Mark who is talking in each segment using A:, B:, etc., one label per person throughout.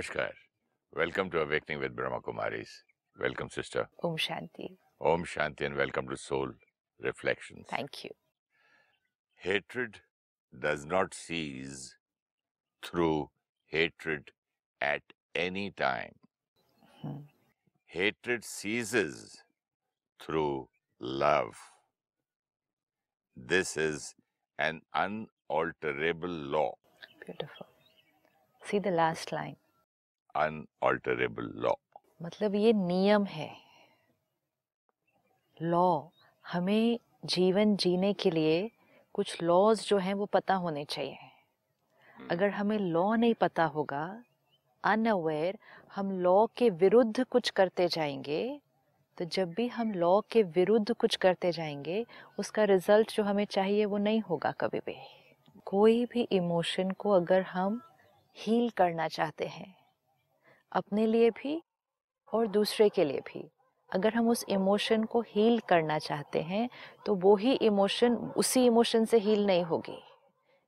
A: Namaskar. Welcome to Awakening with Brahma Kumaris. Welcome, sister.
B: Om Shanti.
A: Om Shanti and welcome to Soul Reflections.
B: Thank you.
A: Hatred does not cease through hatred at any time.
B: Hmm.
A: Hatred ceases through love. This is an unalterable law.
B: Beautiful. See the last line.
A: Unalterable law
B: मतलब ये नियम है। Law हमें जीवन जीने के लिए कुछ लॉज जो हैं वो पता होने चाहिए। अगर हमें लॉ नहीं पता होगा अनअवेयर हम लॉ के विरुद्ध कुछ करते जाएँगे तो जब भी हम लॉ के विरुद्ध कुछ करते जाएँगे उसका रिज़ल्ट जो हमें चाहिए वो नहीं होगा कभी भी। कोई भी इमोशन को अगर हम हील करना चाहते हैं अपने लिए भी और दूसरे के लिए भी। अगर हम उस इमोशन को हील करना चाहते हैं तो वो ही इमोशन उसी इमोशन से हील नहीं होगी।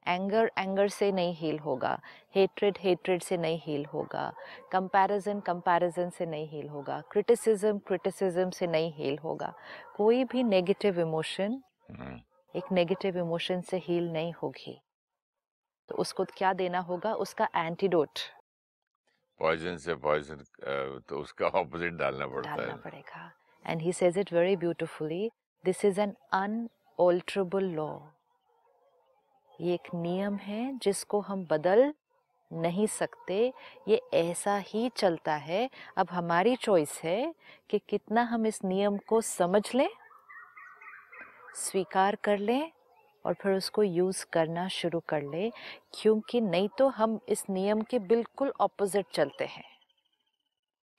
B: एंगर एंगर से नहीं हील होगा। हेट्रेड हेट्रेड से नहीं हील होगा। कंपैरिजन कंपैरिजन से नहीं हील होगा। क्रिटिसिज्म क्रिटिसिज्म से नहीं हील होगा। कोई भी नेगेटिव इमोशन
A: Hmm.
B: एक नेगेटिव इमोशन से हील नहीं होगी। तो उसको क्या देना होगा? उसका एंटीडोट
A: पॉइजन से पॉइजन तो उसका ऑपोजिट डालना पड़ता
B: डालना
A: है।
B: पड़ेगा। And he says it very beautifully this is an unalterable law ये एक नियम है जिसको हम बदल नहीं सकते। ये ऐसा ही चलता है। अब हमारी चॉइस है कि कितना हम इस नियम को समझ लें स्वीकार कर लें और फिर उसको यूज़ करना शुरू कर ले, क्योंकि नहीं तो हम इस नियम के बिल्कुल ऑपोजिट चलते हैं।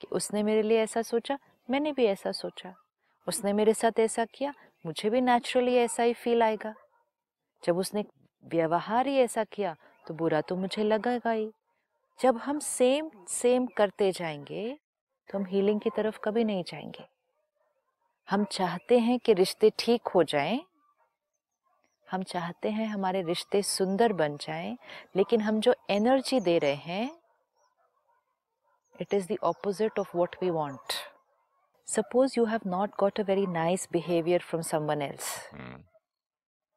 B: कि उसने मेरे लिए ऐसा सोचा, मैंने भी ऐसा सोचा। उसने मेरे साथ ऐसा किया, मुझे भी नेचुरली ऐसा ही फील आएगा। जब उसने व्यवहार ही ऐसा किया तो बुरा तो मुझे लगेगा ही। जब हम सेम सेम करते जाएँगे तो हम हीलिंग की तरफ़ कभी नहीं जाएँगे। हम चाहते हैं कि रिश्ते ठीक हो जाएँ हम चाहते हैं हमारे रिश्ते सुंदर बन जाएँ लेकिन हम जो एनर्जी दे रहे हैं it is opposite of what we want. Suppose you have not got a very nice behavior from someone else.
A: हम्म,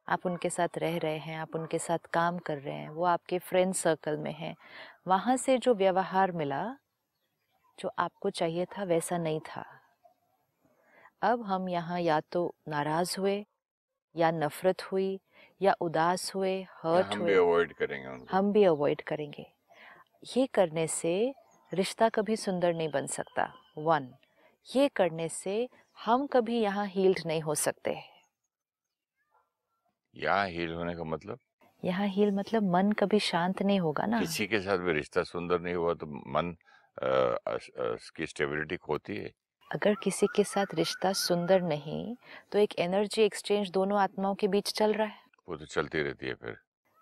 B: आप उनके साथ रह रहे हैं आप उनके साथ काम कर रहे हैं वो आपके फ्रेंड सर्कल में हैं वहाँ से जो व्यवहार मिला जो आपको चाहिए था वैसा नहीं था अब हम यहाँ या तो नाराज़ हुए या नफरत हुई या उदास हुए हर्ट
A: हम
B: हुए
A: भी अवॉइड करेंगे
B: हम भी अवॉइड करेंगे। ये करने से रिश्ता कभी सुंदर नहीं बन सकता। वन ये करने से हम कभी यहाँ हील्ड नहीं हो सकते।
A: यहाँ हील होने का मतलब?
B: यहाँ हील मतलब मन कभी शांत नहीं होगा ना।
A: किसी के साथ भी रिश्ता सुंदर नहीं हुआ तो मन अ, अ, अ, की स्टेबिलिटी खोती है।
B: अगर किसी के साथ रिश्ता सुंदर नहीं तो एक एनर्जी एक्सचेंज दोनों आत्माओं के बीच चल रहा है।
A: वो तो चलती रहती है फिर।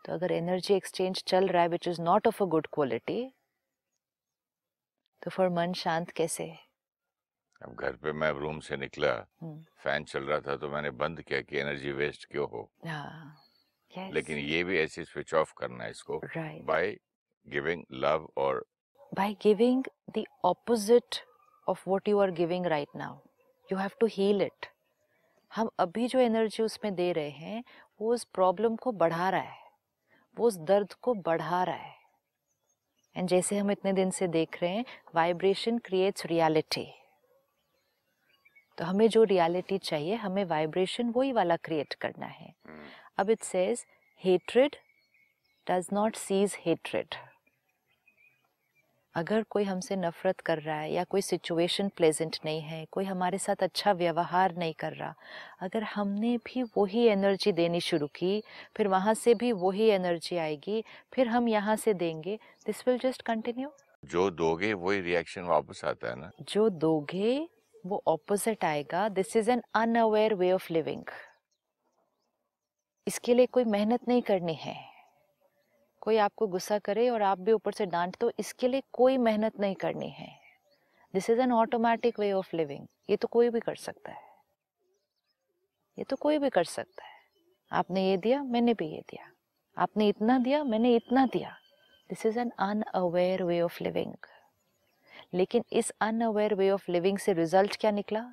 B: तो अगर एनर्जी एक्सचेंज चल रहा है which is not of a good quality तो फिर मन शांत कैसे?
A: अब घर पे मैं रूम से निकला
B: हम्म।
A: फ़ैन चल रहा था तो मैंने बंद किया कि एनर्जी वेस्ट क्यों हो?
B: हाँ yes,
A: लेकिन ये भी ऐसे स्विच ऑफ़ करना है इसको. बाय गिविंग लव और
B: by giving the opposite of what you are giving right now. You have to heal it. हम अभी जो एनर्जी उसमें दे रहे हैं वो उस प्रॉब्लम को बढ़ा रहा है. वो उस दर्द को बढ़ा रहा है. एंड जैसे हम इतने दिन से देख रहे हैं वाइब्रेशन क्रिएट्स रियलिटी तो हमें जो रियलिटी चाहिए हमें वाइब्रेशन वही वाला क्रिएट करना है. अब it says hatred does not cease hatred अगर कोई हमसे नफरत कर रहा है या कोई सिचुएशन प्लेजेंट नहीं है कोई हमारे साथ अच्छा व्यवहार नहीं कर रहा अगर हमने भी वही एनर्जी देनी शुरू की फिर वहाँ से भी वही एनर्जी आएगी फिर हम यहाँ से देंगे दिस विल जस्ट कंटिन्यू
A: जो दोगे वही रिएक्शन वापस आता है ना?
B: जो दोगे वो ऑपोजिट आएगा this is an unaware way of living इसके लिए कोई मेहनत नहीं करनी है। कोई आपको गुस्सा करे और आप भी ऊपर से डांट तो इसके लिए कोई मेहनत नहीं करनी है। This is an automatic way of living ये तो कोई भी कर सकता है। ये तो कोई भी कर सकता है। आपने ये दिया मैंने भी ये दिया। आपने इतना दिया मैंने इतना दिया। This is an unaware way of living लेकिन इस अनअवेयर वे ऑफ़ लिविंग से रिज़ल्ट क्या निकला?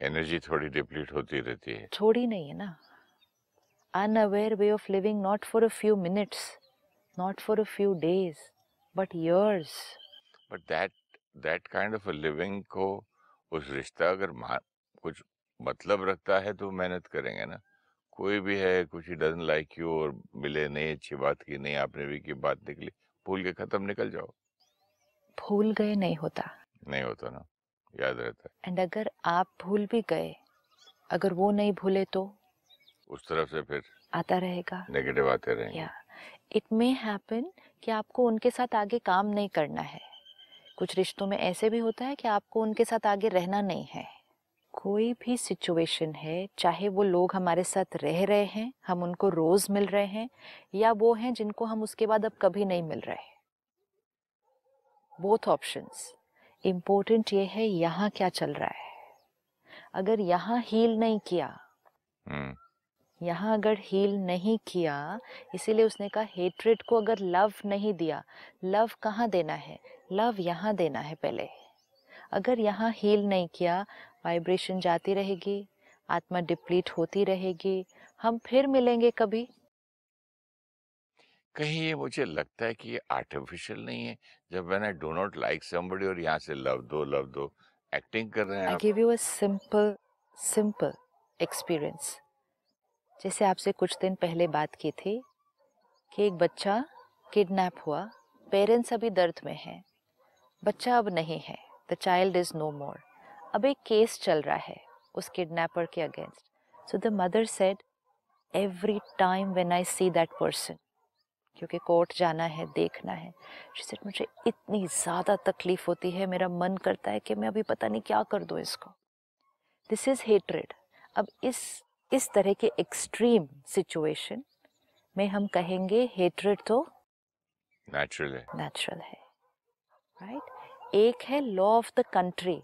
A: एनर्जी थोड़ी डिप्लीट होती रहती है।
B: थोड़ी नहीं है ना। Unaware way of living not for a few minutes not for a few days but years.
A: But that that kind of living को उस रिश्ता अगर कुछ मतलब रखता है तो मेहनत करेंगे ना। कोई भी है कुछ ही डजन लाइक यू और मिले नहीं अच्छी बात की नहीं आपने भी की बात निकली भूल के खत्म निकल जाओ।
B: भूल गए नहीं होता।
A: नहीं होता ना याद रहता
B: एंड अगर आप भूल भी गए अगर वो नहीं भूले तो?
A: उस तरफ़ से फिर
B: आता रहेगा।
A: नेगेटिव आते रहेंगे।
B: इट मे हैपन कि आपको उनके साथ आगे काम नहीं करना है। कुछ रिश्तों में ऐसे भी होता है कि आपको उनके साथ आगे रहना नहीं है। कोई भी सिचुएशन है चाहे वो लोग हमारे साथ रह रहे हैं हम उनको रोज मिल रहे हैं या वो हैं जिनको हम उसके बाद अब कभी नहीं मिल रहे बोथ ऑप्शंस इम्पोर्टेंट ये है यहाँ क्या चल रहा है। अगर यहाँ हील नहीं किया
A: हम्म।
B: यहाँ अगर हील नहीं किया इसीलिए उसने कहा हेट्रेड को अगर लव नहीं दिया लव कहाँ देना है? लव यहाँ देना है पहले। अगर यहाँ हील नहीं किया वाइब्रेशन जाती रहेगी आत्मा डिप्लीट होती रहेगी हम फिर मिलेंगे कभी?
A: कहीं ये मुझे लगता है कि ये आर्टिफिशियल नहीं है। जब मैंने डो नॉट लाइक समबडी और यहाँ से लव दो लव दो एक्टिंग कर रहे हैं
B: I give you a simple simple experience जैसे आपसे कुछ दिन पहले बात की थी कि एक बच्चा किडनैप हुआ, पेरेंट्स अभी दर्द में हैं। बच्चा अब नहीं है, the child is no more. अब एक केस चल रहा है उस किडनैपर के against. So the mother said every time when I see that person क्योंकि कोर्ट जाना है, देखना है शी सेड मुझे इतनी ज़्यादा तकलीफ़ होती है, मेरा मन करता है कि मैं अभी पता नहीं क्या कर दूँ इसको। दिस इज़ हेट्रेड अब इस इस तरह के एक्सट्रीम सिचुएशन में हम कहेंगे हेट्रेड तो
A: नेचुरल है
B: नेचुरल है राइट एक है लॉ ऑफ़ द कंट्री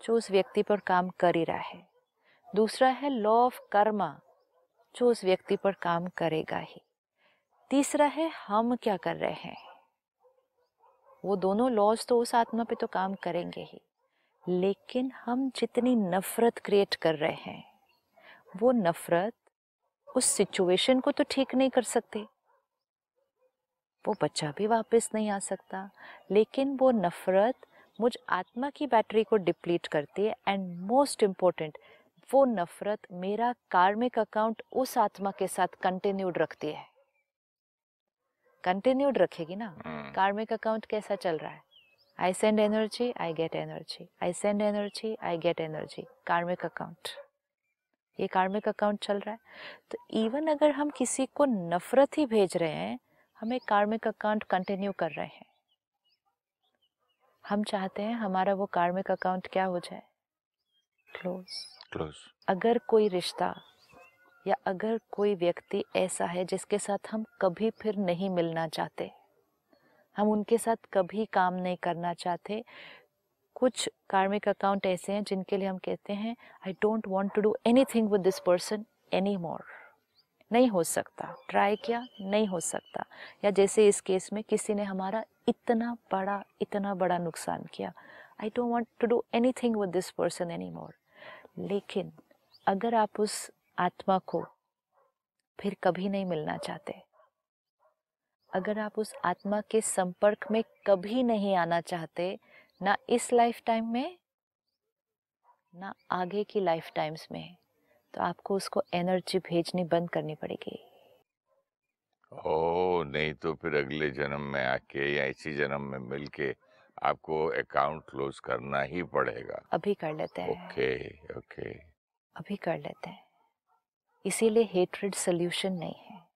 B: जो उस व्यक्ति पर काम कर ही रहा है। दूसरा है लॉ ऑफ़ कर्मा जो उस व्यक्ति पर काम करेगा ही। तीसरा है हम क्या कर रहे हैं? वो दोनों लॉज तो उस आत्मा पे तो काम करेंगे ही। लेकिन हम जितनी नफरत क्रिएट कर रहे हैं वो नफरत उस सिचुएशन को तो ठीक नहीं कर सकते। वो बच्चा भी वापस नहीं आ सकता लेकिन वो नफरत मुझ आत्मा की बैटरी को डिप्लीट करती है एंड मोस्ट इम्पोर्टेंट वो नफरत मेरा कार्मिक अकाउंट उस आत्मा के साथ कंटिन्यूड रखती है। कंटिन्यूड रखेगी ना?
A: हम्म,
B: कार्मिक अकाउंट कैसा चल रहा है? I send energy I get energy I send energy I get energy karmic account ये कार्मिक अकाउंट चल रहा है। तो इवन अगर हम किसी को नफरत ही भेज रहे हैं हम एक कार्मिक अकाउंट कंटिन्यू कर रहे हैं। हम चाहते हैं हमारा वो कार्मिक अकाउंट क्या हो जाए? क्लोज
A: क्लोज
B: अगर कोई रिश्ता या अगर कोई व्यक्ति ऐसा है जिसके साथ हम कभी फिर नहीं मिलना चाहते हम उनके साथ कभी काम नहीं करना चाहते कुछ कार्मिक अकाउंट ऐसे हैं जिनके लिए हम कहते हैं I don't want to do anything with this person anymore नहीं हो सकता। ट्राई किया, नहीं हो सकता। या जैसे इस केस में किसी ने हमारा इतना बड़ा इतना बड़ा नुकसान किया। I don't want to do anything with this person any more लेकिन अगर आप उस आत्मा को फिर कभी नहीं मिलना चाहते, अगर आप उस आत्मा के संपर्क में कभी नहीं आना चाहते ना इस लाइफ टाइम में ना आगे की लाइफ टाइम्स में तो आपको उसको एनर्जी भेजनी बंद करनी पड़ेगी।
A: ओ नहीं तो फिर अगले जन्म में आके या इसी जन्म में मिलके आपको अकाउंट क्लोज करना ही पड़ेगा।
B: अभी कर लेते हैं।
A: Okay okay.
B: अभी कर लेते हैं। इसीलिए हेट्रेड सोल्यूशन नहीं है।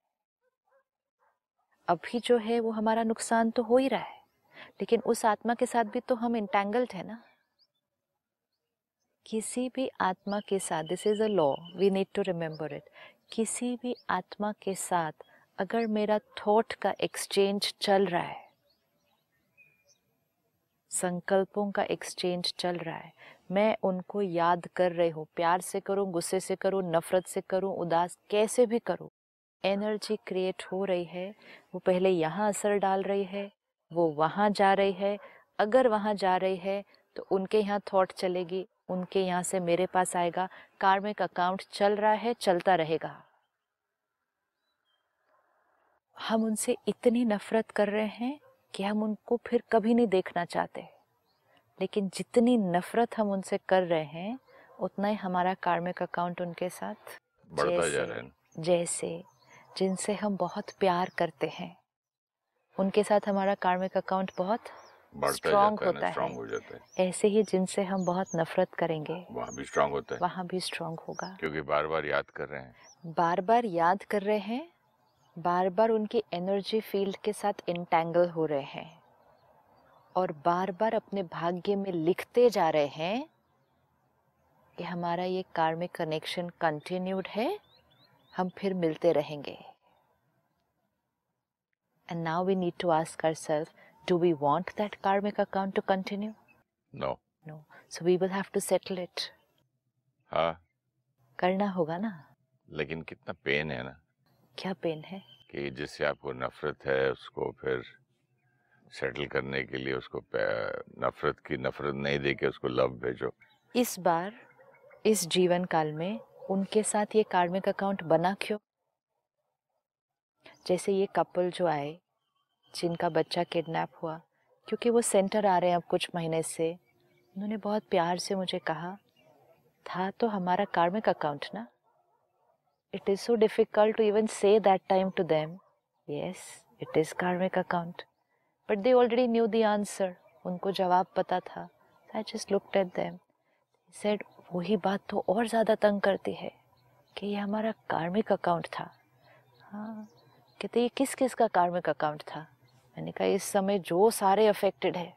B: अभी जो है वो हमारा नुकसान तो हो ही रहा है। लेकिन उस आत्मा के साथ भी तो हम इंटेंगल्ड है ना। किसी भी आत्मा के साथ this is a law we need to remember it किसी भी आत्मा के साथ अगर मेरा थॉट का एक्सचेंज चल रहा है, संकल्पों का एक्सचेंज चल रहा है, मैं उनको याद कर रही हूँ, प्यार से करूँ, गुस्से से करूँ, नफरत से करूँ, उदास कैसे भी करूँ एनर्जी क्रिएट हो रही है, वो पहले यहाँ असर डाल रही है वो वहाँ जा रही है। अगर वहाँ जा रही है तो उनके यहाँ थॉट चलेगी उनके यहाँ से मेरे पास आएगा। कार्मिक अकाउंट चल रहा है चलता रहेगा। हम उनसे इतनी नफरत कर रहे हैं कि हम उनको फिर कभी नहीं देखना चाहते। लेकिन जितनी नफरत हम उनसे कर रहे हैं उतना ही हमारा कार्मिक अकाउंट उनके साथ
A: बढ़ता जा रहा है।
B: जैसे जिनसे हम बहुत प्यार करते हैं। उनके साथ हमारा कार्मिक अकाउंट बहुत स्ट्रॉन्ग होता है।
A: हो जाता है।
B: ऐसे ही जिनसे हम बहुत नफरत करेंगे
A: वहाँ भी स्ट्रॉन्ग होता है।
B: वहाँ भी स्ट्रॉन्ग होगा।
A: क्योंकि बार बार याद कर रहे हैं।
B: बार बार याद कर रहे हैं बार बार उनकी एनर्जी फ़ील्ड के साथ इंटेंगल हो रहे हैं और बार बार अपने भाग्य में लिखते जा रहे हैं कि हमारा ये कार्मिक कनेक्शन कंटिन्यूड है हम फिर मिलते रहेंगे। And now we need to ask ourselves do we want that karmic account to continue?
A: No
B: no. So we will have to settle it.
A: हाँ।
B: करना होगा ना?
A: लेकिन कितना पेन है ना।
B: क्या पेन है?
A: कि जिससे आपको नफरत है उसको फिर सेटल करने के लिए उसको नफरत की नफरत नहीं दे के उसको लव भेजो।
B: इस बार इस जीवन काल में उनके साथ ये कार्मिक अकाउंट बना क्यों? जैसे ये कपल जो आए, जिनका बच्चा किडनैप हुआ, क्योंकि वो सेंटर आ रहे हैं अब कुछ महीने से। उन्होंने बहुत प्यार से मुझे कहा, था तो हमारा कार्मिक अकाउंट ना? It is so difficult to even say that time to them yes it is karmic account. But they already knew the answer उनको जवाब पता था. I just looked at them said वही बात तो और ज़्यादा तंग करती है, कि ये हमारा कार्मिक अकाउंट था. हाँ कहते ये किस किस का कार्मिक अकाउंट था? मैंने कहा इस समय जो सारे अफेक्टेड है।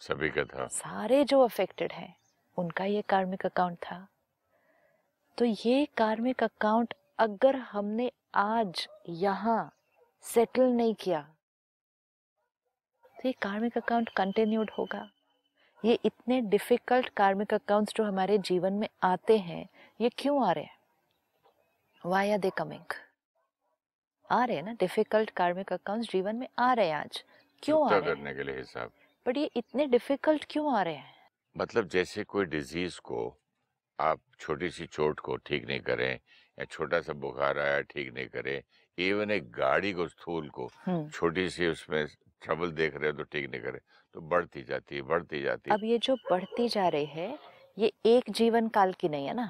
A: सभी का था।
B: सारे जो अफेक्टेड है उनका ये कार्मिक अकाउंट था। तो ये कार्मिक अकाउंट अगर हमने आज यहाँ सेटल नहीं किया तो ये कार्मिक अकाउंट कंटिन्यूड होगा। ये इतने डिफ़िकल्ट कार्मिक अकाउंट्स जो हमारे जीवन में आते हैं ये क्यों आ रहे हैं? वाई आर दे कमिंग आ रहे हैं ना डिफ़िकल्ट कार्मिक अकाउंट्स जीवन में आ रहे हैं आज। क्यों आ रहे हैं?
A: करने के लिए हिसाब।
B: बट ये इतने डिफ़िकल्ट क्यों आ रहे हैं?
A: मतलब जैसे कोई डिज़ीज़ को आप छोटी सी चोट को ठीक नहीं करें या छोटा सा बुखार आया ठीक नहीं करें इवन एक गाड़ी को स्थूल को
B: हम्म।
A: छोटी सी उसमें ट्रबल देख रहे हो तो ठीक नहीं करे तो बढ़ती जाती है बढ़ती जाती है।
B: अब ये जो बढ़ती जा रही है ये एक जीवन काल की नहीं है ना।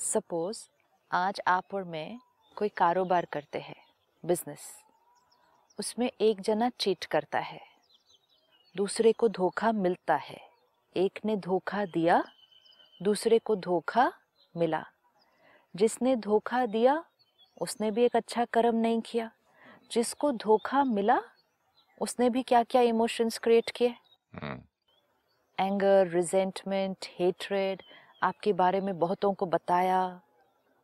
B: सपोज़ आज आप और मैं कोई कारोबार करते हैं बिज़नेस उसमें एक जना चीट करता है दूसरे को धोखा मिलता है। एक ने धोखा दिया दूसरे को धोखा मिला। जिसने धोखा दिया उसने भी एक अच्छा कर्म नहीं किया। जिसको धोखा मिला उसने भी क्या क्या इमोशंस क्रिएट किए एंगर रिजेंटमेंट हेट्रेड आपके बारे में बहुतों को बताया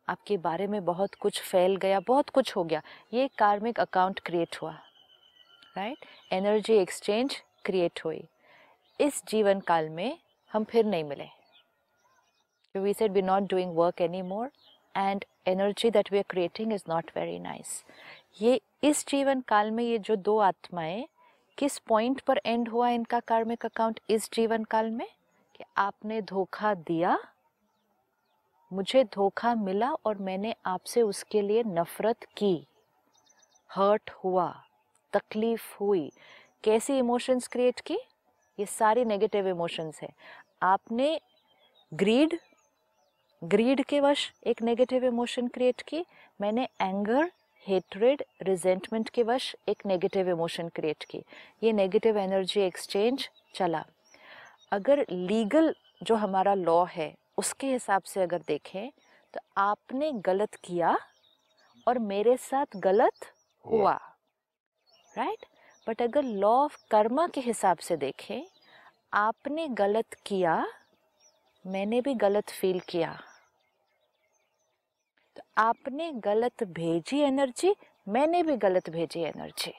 B: आपके बारे में बहुत कुछ फैल गया, बहुत कुछ हो गया। ये कार्मिक अकाउंट क्रिएट हुआ राइट एनर्जी एक्सचेंज क्रिएट हुई। इस जीवन काल में हम फिर नहीं मिले। We said not doing work any more and energy that we are creating is not very nice ये इस जीवन काल में ये जो दो आत्माएँ, किस पॉइंट पर एंड हुआ इनका कार्मिक अकाउंट इस जीवन काल में? कि आपने धोखा दिया मुझे धोखा मिला और मैंने आपसे उसके लिए नफरत की। हर्ट हुआ, तकलीफ़ हुई। कैसी इमोशंस क्रिएट की? ये सारी नेगेटिव इमोशंस है। आपने ग्रीड ग्रीड के वश एक नेगेटिव इमोशन क्रिएट की। मैंने एंगर हेट्रेड रिजेंटमेंट के वश एक नेगेटिव इमोशन क्रिएट की। ये नेगेटिव एनर्जी एक्सचेंज चला। अगर लीगल जो हमारा लॉ है उसके हिसाब से अगर देखें तो आपने गलत किया और मेरे साथ गलत हुआ। राइट बट अगर लॉ ऑफ़ कर्मा के हिसाब से देखें आपने गलत किया मैंने भी गलत फील किया। तो आपने गलत भेजी एनर्जी मैंने भी गलत भेजी energy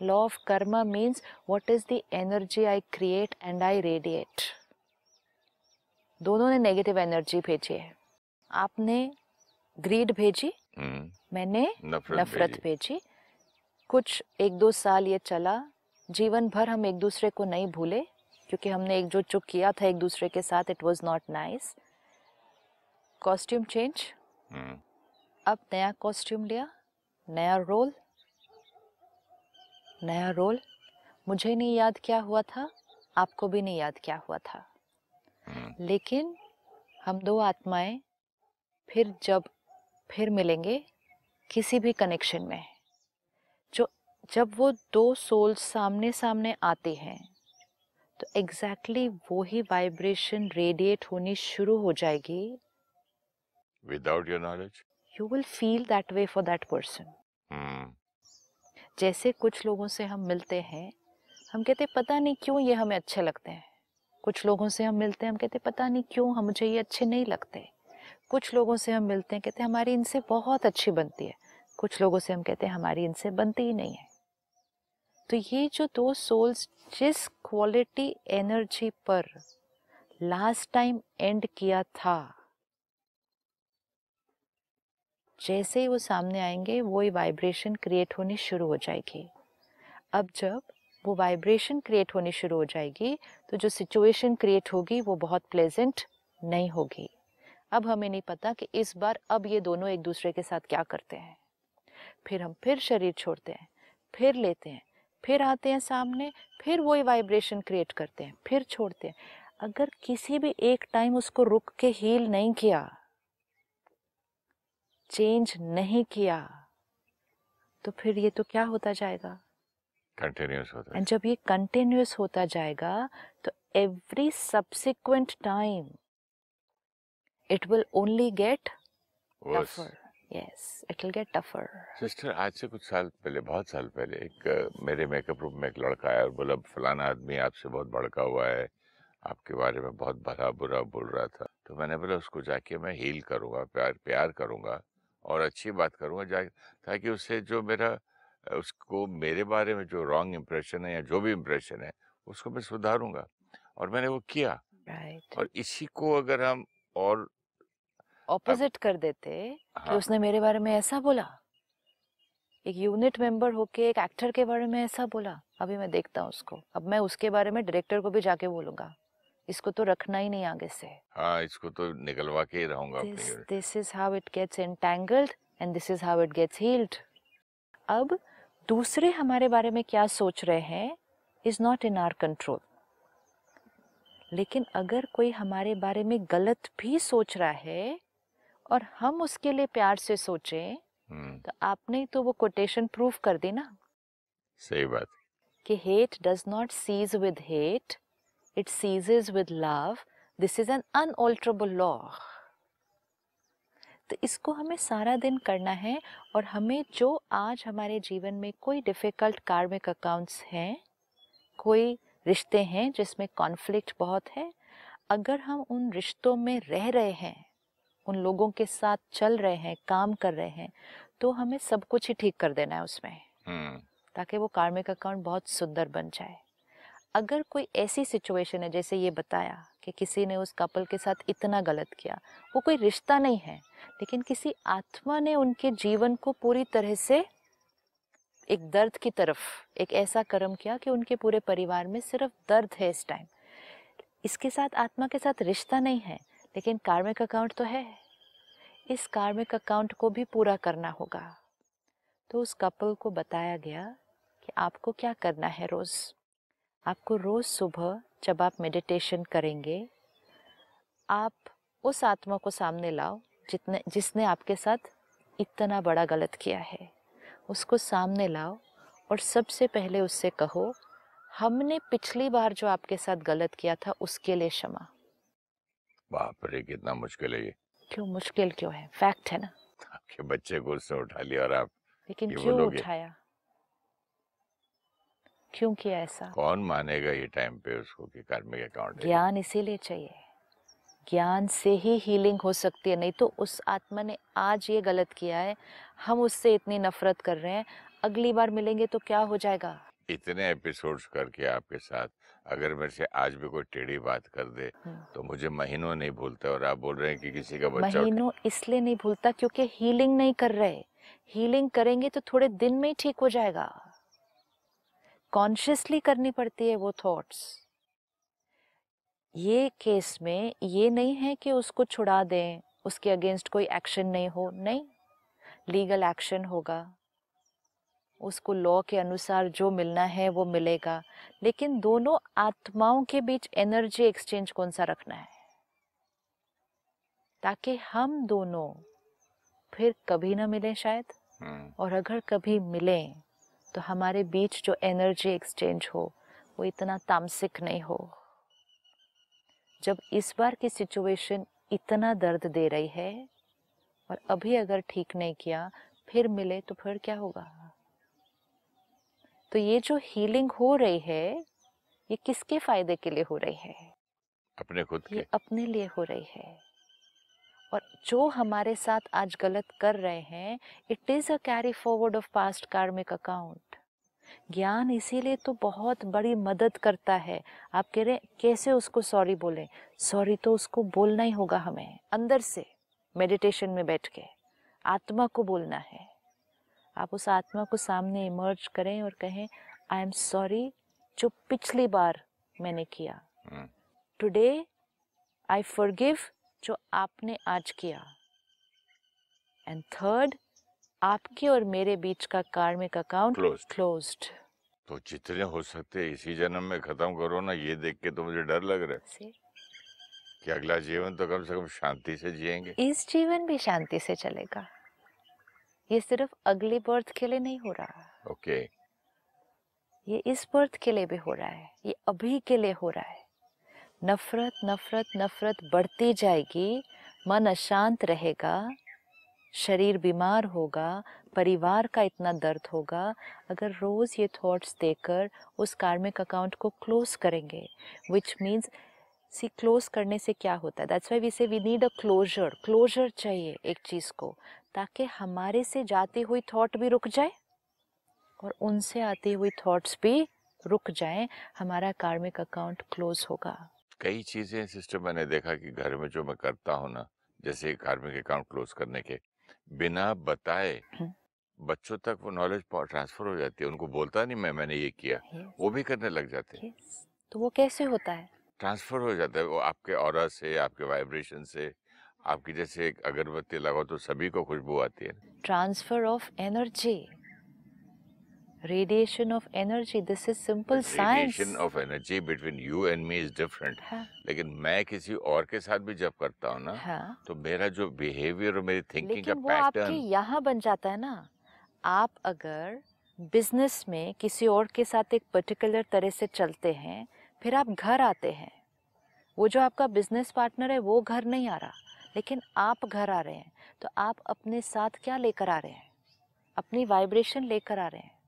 B: law of karma means what is the energy I create and I radiate दोनों ने नेगेटिव एनर्जी भेजी है। आपने ग्रीड भेजी
A: हम्म,
B: मैंने
A: नफरत
B: नफरत
A: भेजी।
B: भेजी। कुछ एक दो साल ये चला जीवन भर हम एक दूसरे को नहीं भूले क्योंकि हमने एक जो चुक किया था एक दूसरे के साथ it was not nice costume change अब नया कॉस्ट्यूम लिया नया रोल नया रोल मुझे नहीं याद क्या हुआ था आपको भी नहीं याद क्या हुआ था। लेकिन हम दो आत्माएँ फिर जब फिर मिलेंगे किसी भी कनेक्शन में जो जब वो दो सोल्स सामने सामने आते हैं तो एग्जैक्टली exactly वो ही वाइब्रेशन रेडिएट होनी शुरू हो जाएगी।
A: Without your knowledge
B: you will feel that way for that person
A: hmm,
B: जैसे कुछ लोगों से हम मिलते हैं हम कहते पता नहीं क्यों ये हमें अच्छे लगते हैं। कुछ लोगों से हम मिलते हैं, हम कहते पता नहीं क्यों हम मुझे ये अच्छे नहीं लगते। कुछ लोगों से हम मिलते हैं, कहते हमारी इनसे बहुत अच्छी बनती है। कुछ लोगों से हम कहते हैं, हमारी इनसे बनती ही नहीं है। तो ये जो दो सोल्स जिस क्वालिटी एनर्जी पर लास्ट टाइम एंड किया था, जैसे ही वो सामने आएँगे वो ही वाइब्रेशन क्रिएट होनी शुरू हो जाएगी। अब जब वो वाइब्रेशन क्रिएट होनी शुरू हो जाएगी तो जो सिचुएशन क्रिएट होगी, वो बहुत प्लेजेंट नहीं होगी। अब हमें नहीं पता कि इस बार अब ये दोनों एक दूसरे के साथ क्या करते हैं। फिर हम फिर शरीर छोड़ते हैं, फिर लेते हैं, फिर आते हैं सामने, फिर वही वाइब्रेशन क्रिएट करते हैं, फिर छोड़ते हैं। अगर किसी भी एक टाइम उसको रुक के हील नहीं किया चेंज नहीं किया तो फिर ये तो क्या होता जाएगा?
A: कंटिन्यूस होता है।
B: एंड जब ये कंटिन्यूस होता जाएगा तो every subsequent time it will only get tougher yes it will get tougher
A: sister आज से कुछ साल पहले बहुत साल पहले एक मेरे मेकअप रूम में एक लड़का आया और बोला फलाना आदमी आपसे बहुत भड़का हुआ है आपके बारे में बहुत भला बुरा बोल रहा था। तो मैंने बोला उसको जाके मैं हील करूँगा प्यार प्यार करूँगा और अच्छी बात करूँगा जा ताकि उससे जो मेरा उसको मेरे बारे में जो रॉन्ग इम्प्रेशन है या जो भी इम्प्रेशन है उसको मैं सुधारूँगा। और मैंने वो किया।
B: राइट।
A: और इसी को अगर हम और
B: ऑपोजिट कर देते
A: हाँ, कि
B: उसने मेरे बारे में ऐसा बोला। एक यूनिट मेंबर होके एक एक्टर के बारे में ऐसा बोला। अभी मैं देखता हूँ उसको। अब मैं उसके बारे में डायरेक्टर को भी जाके बोलूँगा। इसको तो रखना ही नहीं आगे से।
A: हाँ इसको तो निकलवा के रहूँगा
B: this is how it gets entangled and this is how it gets healed अब दूसरे हमारे बारे में क्या सोच रहे हैं is not in our control लेकिन अगर कोई हमारे बारे में गलत भी सोच रहा है और हम उसके लिए प्यार से सोचें
A: हम्म।
B: तो आपने तो वो कोटेशन प्रूफ कर दी ना।
A: सही बात
B: कि hate does not cease with hate it ceases with love this is an unalterable law तो इसको हमें सारा दिन करना है और हमें जो आज हमारे जीवन में कोई डिफ़िकल्ट कार्मिक अकाउंट्स हैं कोई रिश्ते हैं जिसमें कॉन्फ्लिक्ट बहुत है अगर हम उन रिश्तों में रह रहे हैं उन लोगों के साथ चल रहे हैं काम कर रहे हैं तो हमें सब कुछ ही ठीक कर देना है उसमें
A: हम्म।
B: ताकि वो कार्मिक अकाउंट बहुत सुंदर बन जाए। अगर कोई ऐसी सिचुएशन है, जैसे ये बताया कि किसी ने उस कपल के साथ इतना गलत किया, वो कोई रिश्ता नहीं है, लेकिन किसी आत्मा ने उनके जीवन को पूरी तरह से एक दर्द की तरफ़, एक ऐसा कर्म किया कि उनके पूरे परिवार में सिर्फ़ दर्द है इस टाइम इसके साथ आत्मा के साथ रिश्ता नहीं है, लेकिन कार्मिक अकाउंट तो है। इस कार्मिक अकाउंट को भी पूरा करना होगा। तो उस कपल को बताया गया कि आपको क्या करना है रोज़? आपको रोज़ सुबह जब आप मेडिटेशन करेंगे आप उस आत्मा को सामने लाओ जितने जिसने आपके साथ इतना बड़ा गलत किया है। उसको सामने लाओ और सबसे पहले उससे कहो हमने पिछली बार जो आपके साथ गलत किया था उसके लिए क्षमा।
A: बाप रे कितना मुश्किल है ये।
B: क्यों? मुश्किल क्यों है? फैक्ट है ना।
A: आपके बच्चे को उसने उठा लिया और आप
B: लेकिन क्यों उठाया? क्यों किया ऐसा?
A: कौन मानेगा ये टाइम पे उसको कि कार्मिक अकाउंट
B: ज्ञान इसीलिए चाहिए। ज्ञान से ही हीलिंग हो सकती है नहीं तो उस आत्मा ने आज ये गलत किया है हम उससे इतनी नफरत कर रहे हैं अगली बार मिलेंगे तो क्या हो जाएगा?
A: इतने एपिसोड्स करके आपके साथ अगर मेरे से आज भी कोई टेढ़ी बात कर दे
B: हम्म।
A: तो मुझे महीनों नहीं भूलता और आप बोल रहे हैं कि किसी का बच्चा
B: महीनों इसलिए नहीं भूलता क्योंकि हीलिंग नहीं कर रहे। हीलिंग करेंगे तो थोड़े दिन में ही ठीक हो जाएगा। कॉन्शियसली करनी पड़ती है वो थॉट्स। ये केस में ये नहीं है कि उसको छुड़ा दें उसके अगेंस्ट कोई एक्शन नहीं हो नहीं। लीगल एक्शन होगा। उसको लॉ के अनुसार जो मिलना है वो मिलेगा। लेकिन दोनों आत्माओं के बीच एनर्जी एक्सचेंज कौन सा रखना है? ताकि हम दोनों फिर कभी ना मिलें शायद।
A: हम्म,
B: और अगर कभी मिलें तो हमारे बीच जो एनर्जी एक्सचेंज हो वो इतना तामसिक नहीं हो। जब इस बार की सिचुएशन इतना दर्द दे रही है और अभी अगर ठीक नहीं किया फिर मिले तो फिर क्या होगा? तो ये जो हीलिंग हो रही है ये किसके फ़ायदे के लिए हो रही है?
A: अपने खुद
B: ये
A: के।
B: अपने लिए हो रही है। और जो हमारे साथ आज गलत कर रहे हैं it is a carry forward of past karmic account ज्ञान इसीलिए तो बहुत बड़ी मदद करता है। आप कह रहे हैं, कैसे उसको सॉरी बोलें? सॉरी तो उसको बोलना ही होगा हमें अंदर से मेडिटेशन में बैठ के। आत्मा को बोलना है। आप उस आत्मा को सामने इमर्ज करें और कहें आई एम सॉरी जो पिछली बार मैंने किया। टुडे आई फॉरगिव जो आपने आज किया। एंड थर्ड आपके और मेरे बीच का कार्मिक अकाउंट. क्लोज्ड
A: तो जितने हो सकते इसी जन्म में खत्म करो ना ये देख के तो मुझे डर लग रहा है। कि अगला जीवन तो कम से कम शांति से जिएँगे।
B: इस जीवन भी शांति से चलेगा। ये सिर्फ़ अगली बर्थ के लिए नहीं हो रहा।
A: Okay okay.
B: ये इस बर्थ के लिए भी हो रहा है। ये अभी के लिए हो रहा है। नफरत नफरत नफरत बढ़ती जाएगी, मन अशांत रहेगा, शरीर बीमार होगा, परिवार का इतना दर्द होगा। अगर रोज ये थॉट्स देकर उस कार्मिक अकाउंट को क्लोज करेंगे विच मीन्स सी क्लोज करने से क्या होता है? That's why we say we need a closure closure चाहिए एक चीज़ को, ताकि हमारे से जाती हुई थॉट भी रुक जाए और उनसे आती हुई थॉट्स भी रुक जाएँ, हमारा कार्मिक अकाउंट क्लोज होगा।
A: कई चीज़ें सिस्टर मैंने देखा कि घर में जो मैं करता हूँ ना जैसे कार्मिक अकाउंट क्लोज करने के बिना बताए
B: हम्म।
A: बच्चों तक वो नॉलेज ट्रांसफ़र हो जाती है उनको बोलता नहीं मैं मैंने ये किया वो भी करने लग जाते हैं।
B: तो वो कैसे होता है?
A: ट्रांसफ़र हो जाता है वो आपके और से आपके वाइब्रेशन से आपकी जैसे एक अगरबत्ती लगाओ तो सभी को खुशबू आती है।
B: Transfer of energy. Radiation of energy this is simple science
A: radiation of energy between you and me is different लेकिन मैं किसी और के साथ भी जब करता हूँ ना
B: हाँ।
A: तो मेरा जो बिहेवियर और मेरी थिंकिंग का
B: वो आपके
A: पैटर्न
B: यहाँ बन जाता है ना। आप अगर बिज़नेस में किसी और के साथ एक पर्टिकुलर तरह से चलते हैं फिर आप घर आते हैं। वो जो आपका बिज़नेस पार्टनर है वो घर नहीं आ रहा। लेकिन आप घर आ रहे हैं तो आप अपने साथ क्या लेकर आ रहे हैं? अपनी वाइब्रेशन लेकर आ रहे हैं।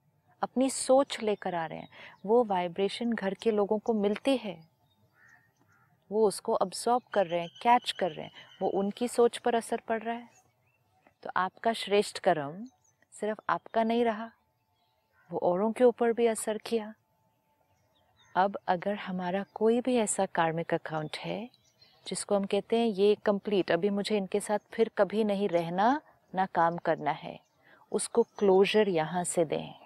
B: अपनी सोच लेकर आ रहे हैं। वो वाइब्रेशन घर के लोगों को मिलती है। वो उसको अब्सॉर्ब कर रहे हैं कैच कर रहे हैं। वो उनकी सोच पर असर पड़ रहा है। तो आपका श्रेष्ठ कर्म सिर्फ़ आपका नहीं रहा, वो औरों के ऊपर भी असर किया। अब अगर हमारा कोई भी ऐसा कार्मिक अकाउंट है, जिसको हम कहते हैं, ये कंप्लीट अभी मुझे इनके साथ फिर कभी नहीं रहना, ना काम करना है, उसको क्लोजर यहाँ से दें।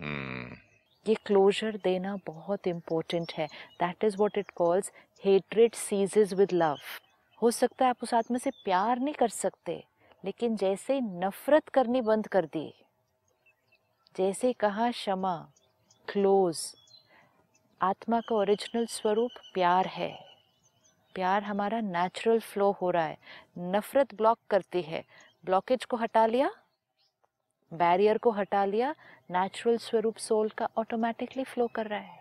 B: ये क्लोजर देना बहुत इम्पोर्टेंट है। That is what it calls hatred ceases with love हो सकता है आप उस आत्मा से प्यार नहीं कर सकते, लेकिन जैसे नफरत करनी बंद कर दी, जैसे कहा क्षमा क्लोज आत्मा का ओरिजिनल स्वरूप प्यार है। प्यार हमारा नेचुरल फ्लो हो रहा है। नफरत ब्लॉक करती है। ब्लॉकेज को हटा लिया बैरियर को हटा लिया नेचुरल स्वरूप सोल का ऑटोमेटिकली फ्लो कर रहा है।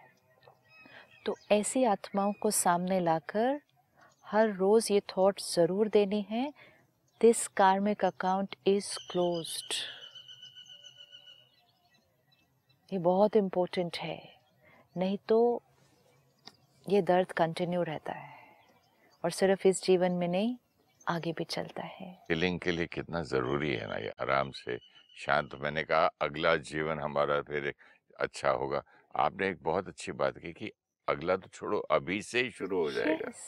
B: तो ऐसी आत्माओं को सामने लाकर हर रोज ये थॉट ज़रूर देनी है दिस कार्मिक अकाउंट इज़ क्लोज्ड ये बहुत इम्पोर्टेंट है, नहीं तो ये दर्द कंटिन्यू रहता है, और सिर्फ़ इस जीवन में नहीं, आगे भी चलता है।
A: के लिए कितना ज़रूरी है ना ये, आराम से शांत मैंने कहा अगला जीवन हमारा फिर अच्छा होगा। आपने एक बहुत अच्छी बात की कि अगला तो छोड़ो अभी से ही शुरू हो जाएगा।
B: Yes.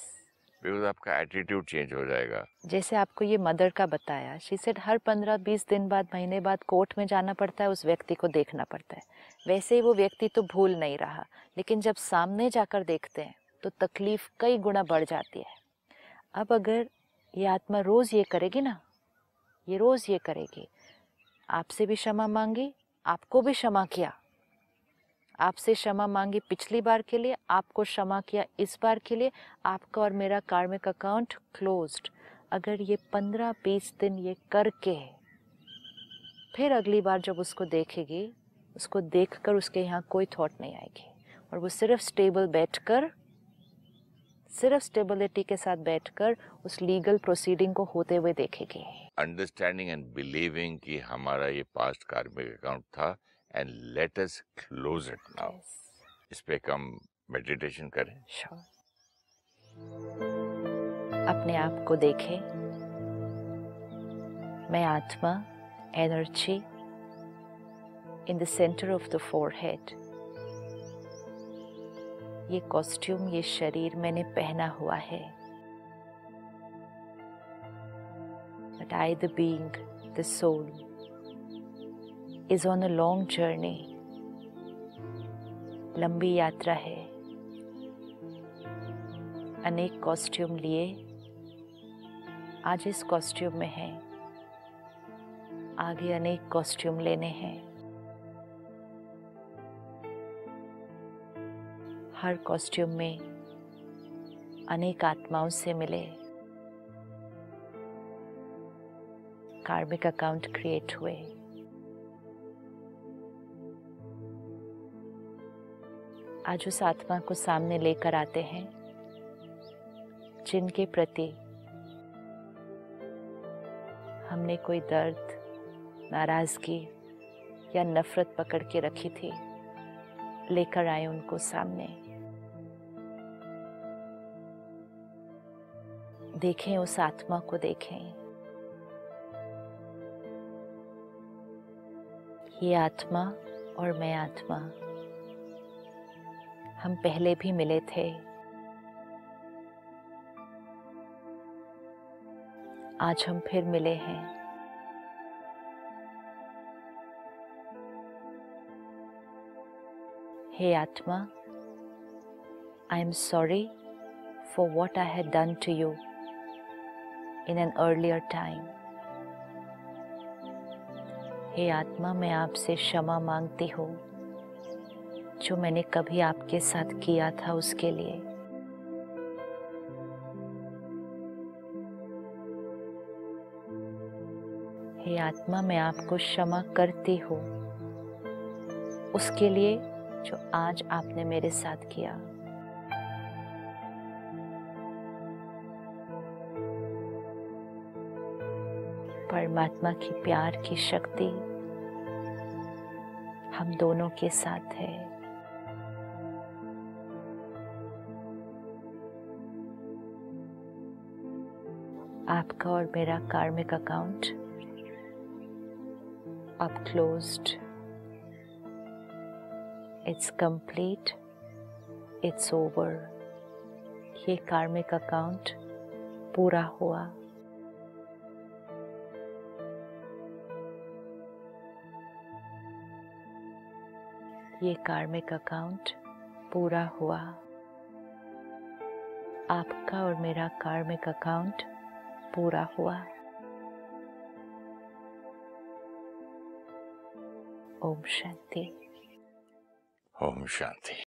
A: बिकॉज़ आपका एटीट्यूड चेंज हो जाएगा।
B: जैसे आपको ये मदर का बताया शी सेड हर पंद्रह बीस दिन बाद महीने बाद कोर्ट में जाना पड़ता है उस व्यक्ति को देखना पड़ता है। वैसे ही वो व्यक्ति तो भूल नहीं रहा लेकिन जब सामने जाकर देखते हैं तो तकलीफ़ कई गुना बढ़ जाती है। अब अगर ये आत्मा रोज़ ये करेगी ना ये रोज़ ये करेगी आपसे भी क्षमा मांगी, आपको भी क्षमा किया। आपसे क्षमा मांगी पिछली बार के लिए, आपको क्षमा किया इस बार के लिए, आपका और मेरा कार्मिक अकाउंट क्लोज्ड। अगर ये पंद्रह बीस दिन ये करके फिर अगली बार जब उसको देखेगी, उसको देखकर उसके यहाँ कोई थॉट नहीं आएगी। और वो सिर्फ़ स्टेबल बैठकर सिर्फ़ स्टेबिलिटी के साथ बैठकर उस लीगल प्रोसीडिंग को होते हुए देखेगी।
A: अंडरस्टैंडिंग एंड बिलीविंग कि हमारा ये पास्ट कार्मिक अकाउंट था and let us close it now इस पे कम मेडिटेशन करें।
B: Sure. अपने आप को देखें। मैं आत्मा energy in the centre of the forehead ये कॉस्ट्यूम ये शरीर मैंने पहना हुआ है। But I the being the soul is on a long journey लंबी यात्रा है। अनेक कॉस्ट्यूम लिए। आज इस कॉस्ट्यूम में है। आगे अनेक कॉस्ट्यूम लेने हैं। हर कॉस्ट्यूम में अनेक आत्माओं से मिले। कार्मिक अकाउंट क्रिएट हुए। आज उस आत्मा को सामने लेकर आते हैं, जिनके प्रति हमने कोई दर्द, नाराज़गी या नफरत पकड़ के रखी थी, लेकर आए उनको सामने। देखें, उस आत्मा को देखें। ये आत्मा और मैं आत्मा। हम पहले भी मिले थे। आज हम फिर मिले हैं। हे आत्मा I am sorry for what I had done to you in an earlier time हे आत्मा, मैं आपसे क्षमा मांगती हूँ, जो मैंने कभी आपके साथ किया था उसके लिए। हे आत्मा, मैं आपको क्षमा करती हूँ, उसके लिए जो आज आपने मेरे साथ किया। परमात्मा की प्यार की शक्ति हम दोनों के साथ है। आपका और मेरा कार्मिक अकाउंट अब closed it's complete it's over ये कार्मिक अकाउंट पूरा हुआ। ये कार्मिक अकाउंट पूरा हुआ। आपका और मेरा कार्मिक अकाउंट पूरा हुआ। ओम शांति।
A: ओम शांति।